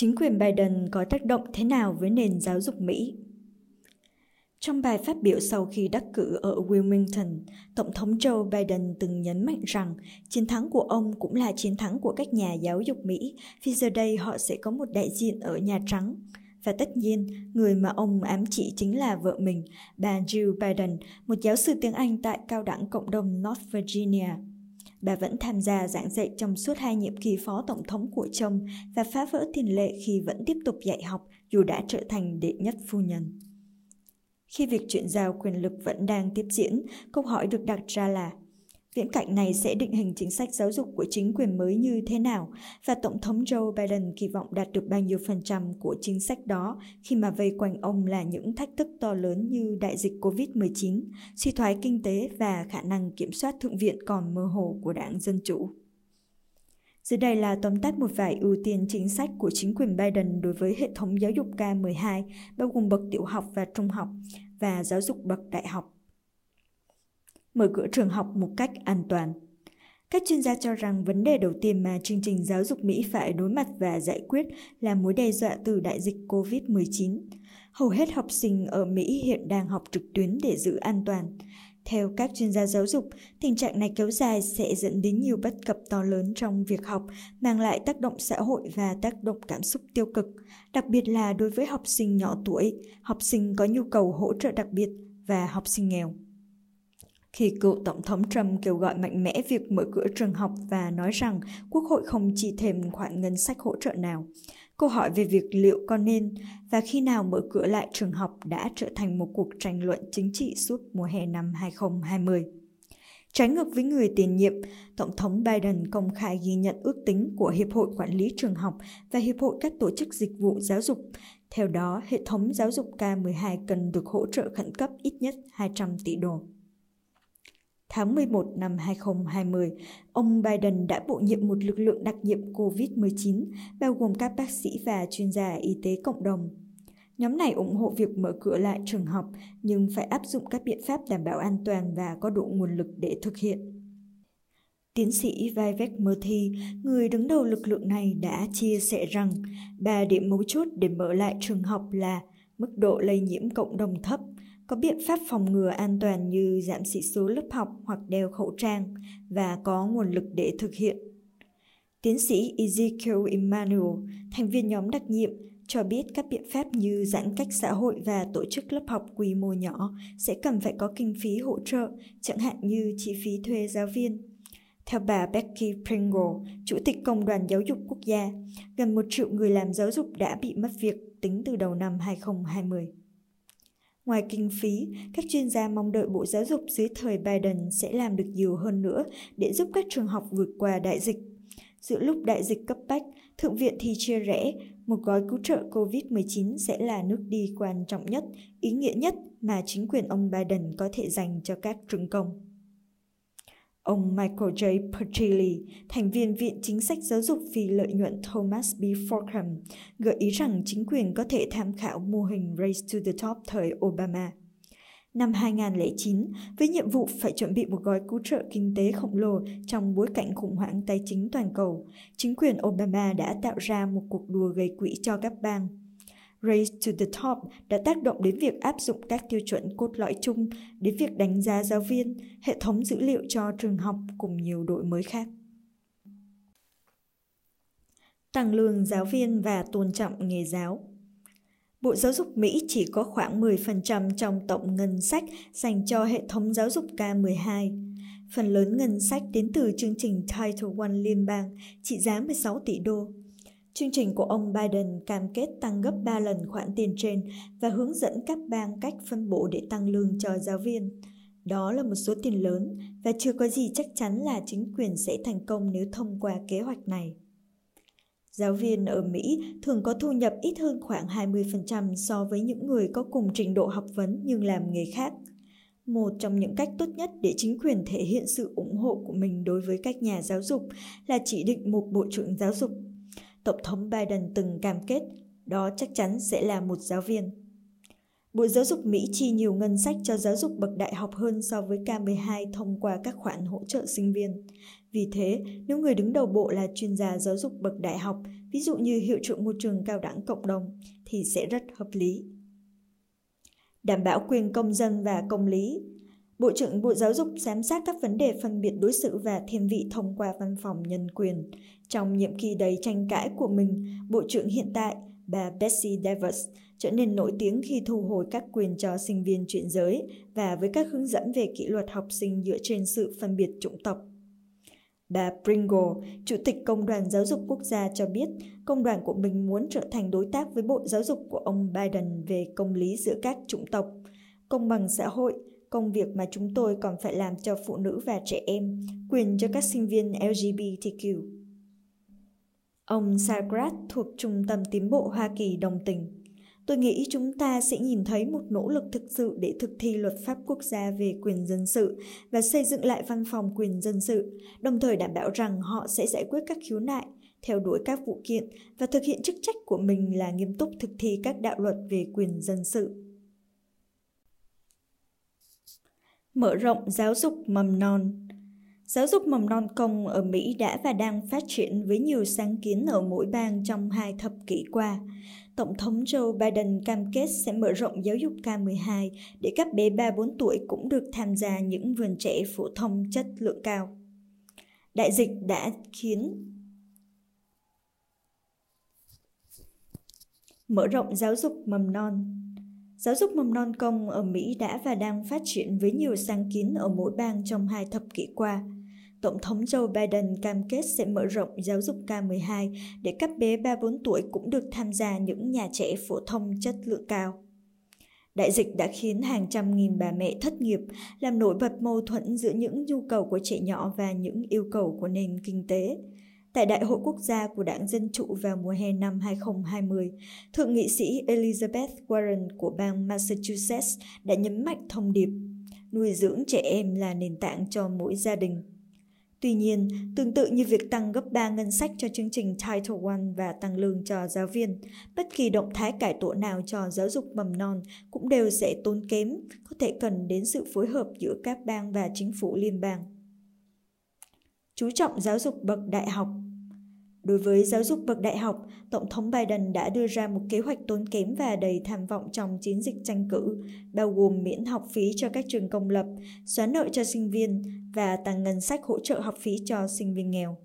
Chính quyền Biden có tác động thế nào với nền giáo dục Mỹ? Trong bài phát biểu sau khi đắc cử ở Wilmington, Tổng thống Joe Biden từng nhấn mạnh rằng chiến thắng của ông cũng là chiến thắng của các nhà giáo dục Mỹ vì giờ đây họ sẽ có một đại diện ở Nhà Trắng. Và tất nhiên, người mà ông ám chỉ chính là vợ mình, bà Jill Biden, một giáo sư tiếng Anh tại cao đẳng cộng đồng North Virginia. Bà vẫn tham gia giảng dạy trong suốt hai nhiệm kỳ phó tổng thống của chồng và phá vỡ tiền lệ khi vẫn tiếp tục dạy học dù đã trở thành đệ nhất phu nhân. Khi việc chuyển giao quyền lực vẫn đang tiếp diễn, câu hỏi được đặt ra là Viễn cảnh này sẽ định hình chính sách giáo dục của chính quyền mới như thế nào và Tổng thống Joe Biden kỳ vọng đạt được bao nhiêu phần trăm của chính sách đó khi mà vây quanh ông là những thách thức to lớn như đại dịch COVID-19, suy thoái kinh tế và khả năng kiểm soát thượng viện còn mơ hồ của đảng Dân Chủ. Dưới đây là tóm tắt một vài ưu tiên chính sách của chính quyền Biden đối với hệ thống giáo dục K-12, bao gồm bậc tiểu học và trung học, và giáo dục bậc đại học. Mở cửa trường học một cách an toàn. Các chuyên gia cho rằng vấn đề đầu tiên mà chương trình giáo dục Mỹ phải đối mặt và giải quyết là mối đe dọa từ đại dịch COVID-19. Hầu hết học sinh ở Mỹ hiện đang học trực tuyến để giữ an toàn. Theo các chuyên gia giáo dục, tình trạng này kéo dài sẽ dẫn đến nhiều bất cập to lớn trong việc học, mang lại tác động xã hội và tác động cảm xúc tiêu cực, đặc biệt là đối với học sinh nhỏ tuổi, học sinh có nhu cầu hỗ trợ đặc biệt và học sinh nghèo. Khi cựu Tổng thống Trump kêu gọi mạnh mẽ việc mở cửa trường học và nói rằng Quốc hội không chi thêm khoản ngân sách hỗ trợ nào, Câu hỏi về việc liệu có nên và khi nào mở cửa lại trường học đã trở thành một cuộc tranh luận chính trị suốt mùa hè năm 2020. Trái ngược với người tiền nhiệm, Tổng thống Biden công khai ghi nhận ước tính của Hiệp hội Quản lý Trường học và Hiệp hội các tổ chức dịch vụ giáo dục. Theo đó, hệ thống giáo dục K-12 cần được hỗ trợ khẩn cấp ít nhất 200 tỷ đô. Tháng 11 năm 2020, ông Biden đã bổ nhiệm một lực lượng đặc nhiệm COVID-19, bao gồm các bác sĩ và chuyên gia y tế cộng đồng. Nhóm này ủng hộ việc mở cửa lại trường học, nhưng phải áp dụng các biện pháp đảm bảo an toàn và có đủ nguồn lực để thực hiện. Tiến sĩ Vivek Murthy, người đứng đầu lực lượng này đã chia sẻ rằng ba điểm mấu chốt để mở lại trường học là mức độ lây nhiễm cộng đồng thấp, có biện pháp phòng ngừa an toàn như giảm sĩ số lớp học hoặc đeo khẩu trang và có nguồn lực để thực hiện. Tiến sĩ Ezekiel Emmanuel, thành viên nhóm đặc nhiệm, cho biết các biện pháp như giãn cách xã hội và tổ chức lớp học quy mô nhỏ sẽ cần phải có kinh phí hỗ trợ, chẳng hạn như chi phí thuê giáo viên. Theo bà Becky Pringle, Chủ tịch Công đoàn Giáo dục Quốc gia, gần một triệu người làm giáo dục đã bị mất việc tính từ đầu năm 2020. Ngoài kinh phí, các chuyên gia mong đợi Bộ Giáo dục dưới thời Biden sẽ làm được nhiều hơn nữa để giúp các trường học vượt qua đại dịch. Giữa lúc đại dịch cấp bách, Thượng viện thì chia rẽ, một gói cứu trợ COVID-19 sẽ là nước đi quan trọng nhất, ý nghĩa nhất mà chính quyền ông Biden có thể dành cho các trường công. Ông Michael J. Pertilly, thành viên Viện Chính sách Giáo dục vì lợi nhuận Thomas B. Forkham, gợi ý rằng chính quyền có thể tham khảo mô hình Race to the Top thời Obama. Năm 2009, với nhiệm vụ phải chuẩn bị một gói cứu trợ kinh tế khổng lồ trong bối cảnh khủng hoảng tài chính toàn cầu, chính quyền Obama đã tạo ra một cuộc đua gây quỹ cho các bang – Race to the Top đã tác động đến việc áp dụng các tiêu chuẩn cốt lõi chung, đến việc đánh giá giáo viên, hệ thống dữ liệu cho trường học cùng nhiều đổi mới khác. Tăng lương giáo viên và tôn trọng nghề giáo Bộ Giáo dục Mỹ chỉ có khoảng 10% trong tổng ngân sách dành cho hệ thống giáo dục K-12. Phần lớn ngân sách đến từ chương trình Title I liên bang, trị giá 16 tỷ đô. Chương trình của ông Biden cam kết tăng gấp 3 lần khoản tiền trên và hướng dẫn các bang cách phân bổ để tăng lương cho giáo viên. Đó là một số tiền lớn và chưa có gì chắc chắn là chính quyền sẽ thành công nếu thông qua kế hoạch này. Giáo viên ở Mỹ thường có thu nhập ít hơn khoảng 20% so với những người có cùng trình độ học vấn nhưng làm nghề khác. Một trong những cách tốt nhất để chính quyền thể hiện sự ủng hộ của mình đối với các nhà giáo dục là chỉ định một bộ trưởng giáo dục Tổng thống Biden từng cam kết đó chắc chắn sẽ là một giáo viên. Bộ Giáo dục Mỹ chi nhiều ngân sách cho giáo dục bậc đại học hơn so với K12 thông qua các khoản hỗ trợ sinh viên. Vì thế, nếu người đứng đầu bộ là chuyên gia giáo dục bậc đại học, ví dụ như hiệu trưởng một trường cao đẳng cộng đồng, thì sẽ rất hợp lý. Đảm bảo quyền công dân và công lý Bộ trưởng Bộ Giáo dục giám sát các vấn đề phân biệt đối xử và thiên vị thông qua văn phòng nhân quyền. Trong nhiệm kỳ đầy tranh cãi của mình, Bộ trưởng hiện tại, bà Betsy Davis, trở nên nổi tiếng khi thu hồi các quyền cho sinh viên chuyển giới và với các hướng dẫn về kỷ luật học sinh dựa trên sự phân biệt chủng tộc. Bà Pringle, Chủ tịch Công đoàn Giáo dục Quốc gia cho biết công đoàn của mình muốn trở thành đối tác với Bộ Giáo dục của ông Biden về công lý giữa các chủng tộc, công bằng xã hội, công việc mà chúng tôi còn phải làm cho phụ nữ và trẻ em, quyền cho các sinh viên LGBTQ. Ông Sagrat thuộc Trung tâm Tiến bộ Hoa Kỳ đồng tình. Tôi nghĩ chúng ta sẽ nhìn thấy một nỗ lực thực sự để thực thi luật pháp quốc gia về quyền dân sự và xây dựng lại văn phòng quyền dân sự, đồng thời đảm bảo rằng họ sẽ giải quyết các khiếu nại, theo đuổi các vụ kiện và thực hiện chức trách của mình là nghiêm túc thực thi các đạo luật về quyền dân sự. Mở rộng giáo dục mầm non Giáo dục mầm non công ở Mỹ đã và đang phát triển với nhiều sáng kiến ở mỗi bang trong hai thập kỷ qua. Tổng thống Joe Biden cam kết sẽ mở rộng giáo dục K-12 để các bé 3-4 tuổi cũng được tham gia những vườn trẻ phổ thông chất lượng cao. Đại dịch đã khiến mở rộng giáo dục mầm non Giáo dục mầm non công ở Mỹ đã và đang phát triển với nhiều sáng kiến ở mỗi bang trong hai thập kỷ qua. Tổng thống Joe Biden cam kết sẽ mở rộng giáo dục K-12 để các bé 3-4 tuổi cũng được tham gia những nhà trẻ phổ thông chất lượng cao. Đại dịch đã khiến hàng trăm nghìn bà mẹ thất nghiệp, làm nổi bật mâu thuẫn giữa những nhu cầu của trẻ nhỏ và những yêu cầu của nền kinh tế. Tại Đại hội Quốc gia của Đảng Dân Chủ vào mùa hè năm 2020, Thượng nghị sĩ Elizabeth Warren của bang Massachusetts đã nhấn mạnh thông điệp nuôi dưỡng trẻ em là nền tảng cho mỗi gia đình. Tuy nhiên, tương tự như việc tăng gấp 3 ngân sách cho chương trình Title I và tăng lương cho giáo viên, bất kỳ động thái cải tổ nào cho giáo dục mầm non cũng đều sẽ tốn kém, có thể cần đến sự phối hợp giữa các bang và chính phủ liên bang chú trọng giáo dục bậc đại học. Đối với giáo dục bậc đại học, Tổng thống Biden đã đưa ra một kế hoạch tốn kém và đầy tham vọng trong chiến dịch tranh cử, bao gồm miễn học phí cho các trường công lập, xóa nợ cho sinh viên và tăng ngân sách hỗ trợ học phí cho sinh viên nghèo.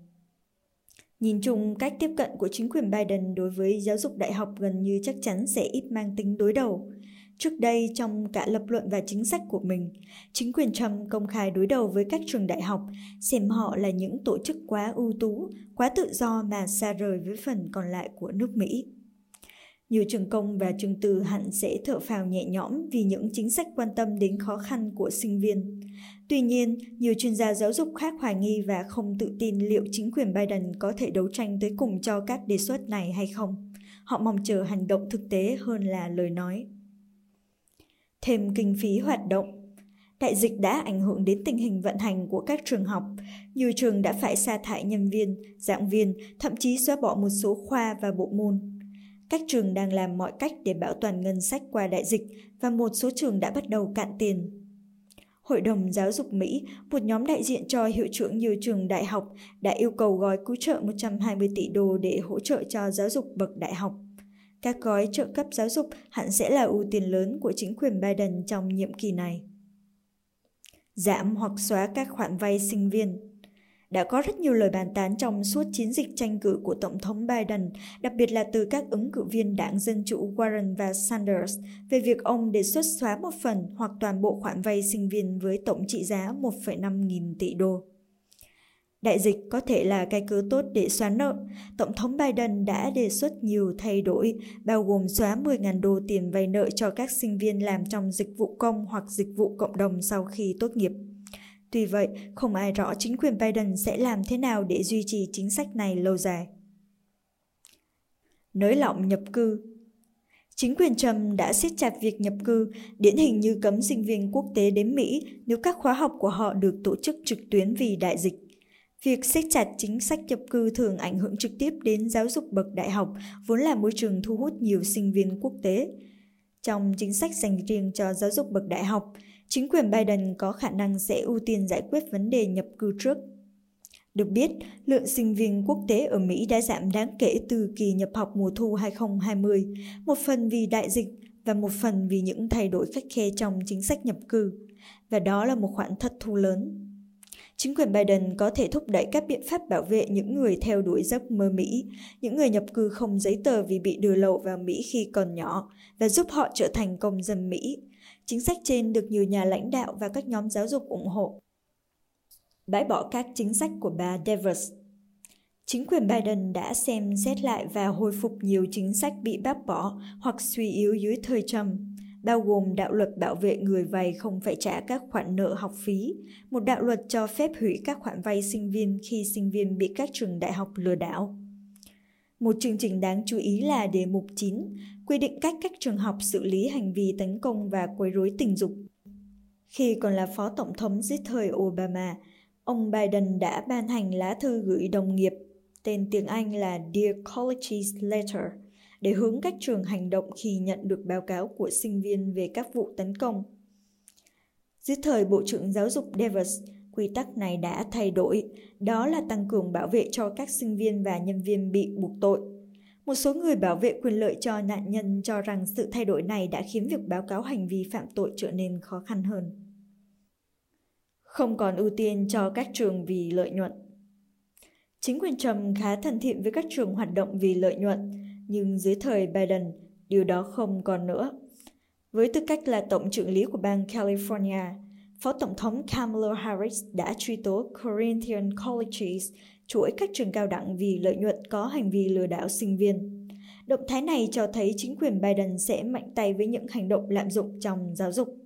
Nhìn chung, cách tiếp cận của chính quyền Biden đối với giáo dục đại học gần như chắc chắn sẽ ít mang tính đối đầu. Trước đây, trong cả lập luận và chính sách của mình, chính quyền Trump công khai đối đầu với các trường đại học, xem họ là những tổ chức quá ưu tú, quá tự do mà xa rời với phần còn lại của nước Mỹ. Nhiều trường công và trường tư hẳn sẽ thở phào nhẹ nhõm vì những chính sách quan tâm đến khó khăn của sinh viên. Tuy nhiên, nhiều chuyên gia giáo dục khác hoài nghi và không tự tin liệu chính quyền Biden có thể đấu tranh tới cùng cho các đề xuất này hay không. Họ mong chờ hành động thực tế hơn là lời nói thêm kinh phí hoạt động. Đại dịch đã ảnh hưởng đến tình hình vận hành của các trường học. Nhiều trường đã phải sa thải nhân viên, giảng viên, thậm chí xóa bỏ một số khoa và bộ môn. Các trường đang làm mọi cách để bảo toàn ngân sách qua đại dịch và một số trường đã bắt đầu cạn tiền. Hội đồng Giáo dục Mỹ, một nhóm đại diện cho hiệu trưởng nhiều trường đại học, đã yêu cầu gói cứu trợ 120 tỷ đô để hỗ trợ cho giáo dục bậc đại học. Các gói trợ cấp giáo dục hẳn sẽ là ưu tiên lớn của chính quyền Biden trong nhiệm kỳ này. Giảm hoặc xóa các khoản vay sinh viên đã có rất nhiều lời bàn tán trong suốt chiến dịch tranh cử của Tổng thống Biden, đặc biệt là từ các ứng cử viên đảng Dân Chủ Warren và Sanders về việc ông đề xuất xóa một phần hoặc toàn bộ khoản vay sinh viên với tổng trị giá 1,5 nghìn tỷ đô. Đại dịch có thể là cái cớ tốt để xóa nợ. Tổng thống Biden đã đề xuất nhiều thay đổi, bao gồm xóa 10.000 đô tiền vay nợ cho các sinh viên làm trong dịch vụ công hoặc dịch vụ cộng đồng sau khi tốt nghiệp. Tuy vậy, không ai rõ chính quyền Biden sẽ làm thế nào để duy trì chính sách này lâu dài. Nới lỏng nhập cư Chính quyền Trump đã siết chặt việc nhập cư, điển hình như cấm sinh viên quốc tế đến Mỹ nếu các khóa học của họ được tổ chức trực tuyến vì đại dịch. Việc siết chặt chính sách nhập cư thường ảnh hưởng trực tiếp đến giáo dục bậc đại học, vốn là môi trường thu hút nhiều sinh viên quốc tế. Trong chính sách dành riêng cho giáo dục bậc đại học, chính quyền Biden có khả năng sẽ ưu tiên giải quyết vấn đề nhập cư trước. Được biết, lượng sinh viên quốc tế ở Mỹ đã giảm đáng kể từ kỳ nhập học mùa thu 2020, một phần vì đại dịch và một phần vì những thay đổi khắc khe trong chính sách nhập cư. Và đó là một khoản thất thu lớn. Chính quyền Biden có thể thúc đẩy các biện pháp bảo vệ những người theo đuổi giấc mơ Mỹ, những người nhập cư không giấy tờ vì bị đưa lậu vào Mỹ khi còn nhỏ và giúp họ trở thành công dân Mỹ. Chính sách trên được nhiều nhà lãnh đạo và các nhóm giáo dục ủng hộ. Bãi bỏ các chính sách của bà Devers Chính quyền Biden đã xem xét lại và hồi phục nhiều chính sách bị bác bỏ hoặc suy yếu dưới thời Trump bao gồm đạo luật bảo vệ người vay không phải trả các khoản nợ học phí, một đạo luật cho phép hủy các khoản vay sinh viên khi sinh viên bị các trường đại học lừa đảo. Một chương trình đáng chú ý là đề mục 9, quy định cách các trường học xử lý hành vi tấn công và quấy rối tình dục. Khi còn là phó tổng thống dưới thời Obama, ông Biden đã ban hành lá thư gửi đồng nghiệp, tên tiếng Anh là Dear Colleges Letter – để hướng các trường hành động khi nhận được báo cáo của sinh viên về các vụ tấn công. Dưới thời Bộ trưởng Giáo dục Davis, quy tắc này đã thay đổi, đó là tăng cường bảo vệ cho các sinh viên và nhân viên bị buộc tội. Một số người bảo vệ quyền lợi cho nạn nhân cho rằng sự thay đổi này đã khiến việc báo cáo hành vi phạm tội trở nên khó khăn hơn. Không còn ưu tiên cho các trường vì lợi nhuận. Chính quyền Trump khá thân thiện với các trường hoạt động vì lợi nhuận, nhưng dưới thời Biden, điều đó không còn nữa. Với tư cách là tổng trưởng lý của bang California, Phó Tổng thống Kamala Harris đã truy tố Corinthian Colleges, chuỗi các trường cao đẳng vì lợi nhuận có hành vi lừa đảo sinh viên. Động thái này cho thấy chính quyền Biden sẽ mạnh tay với những hành động lạm dụng trong giáo dục.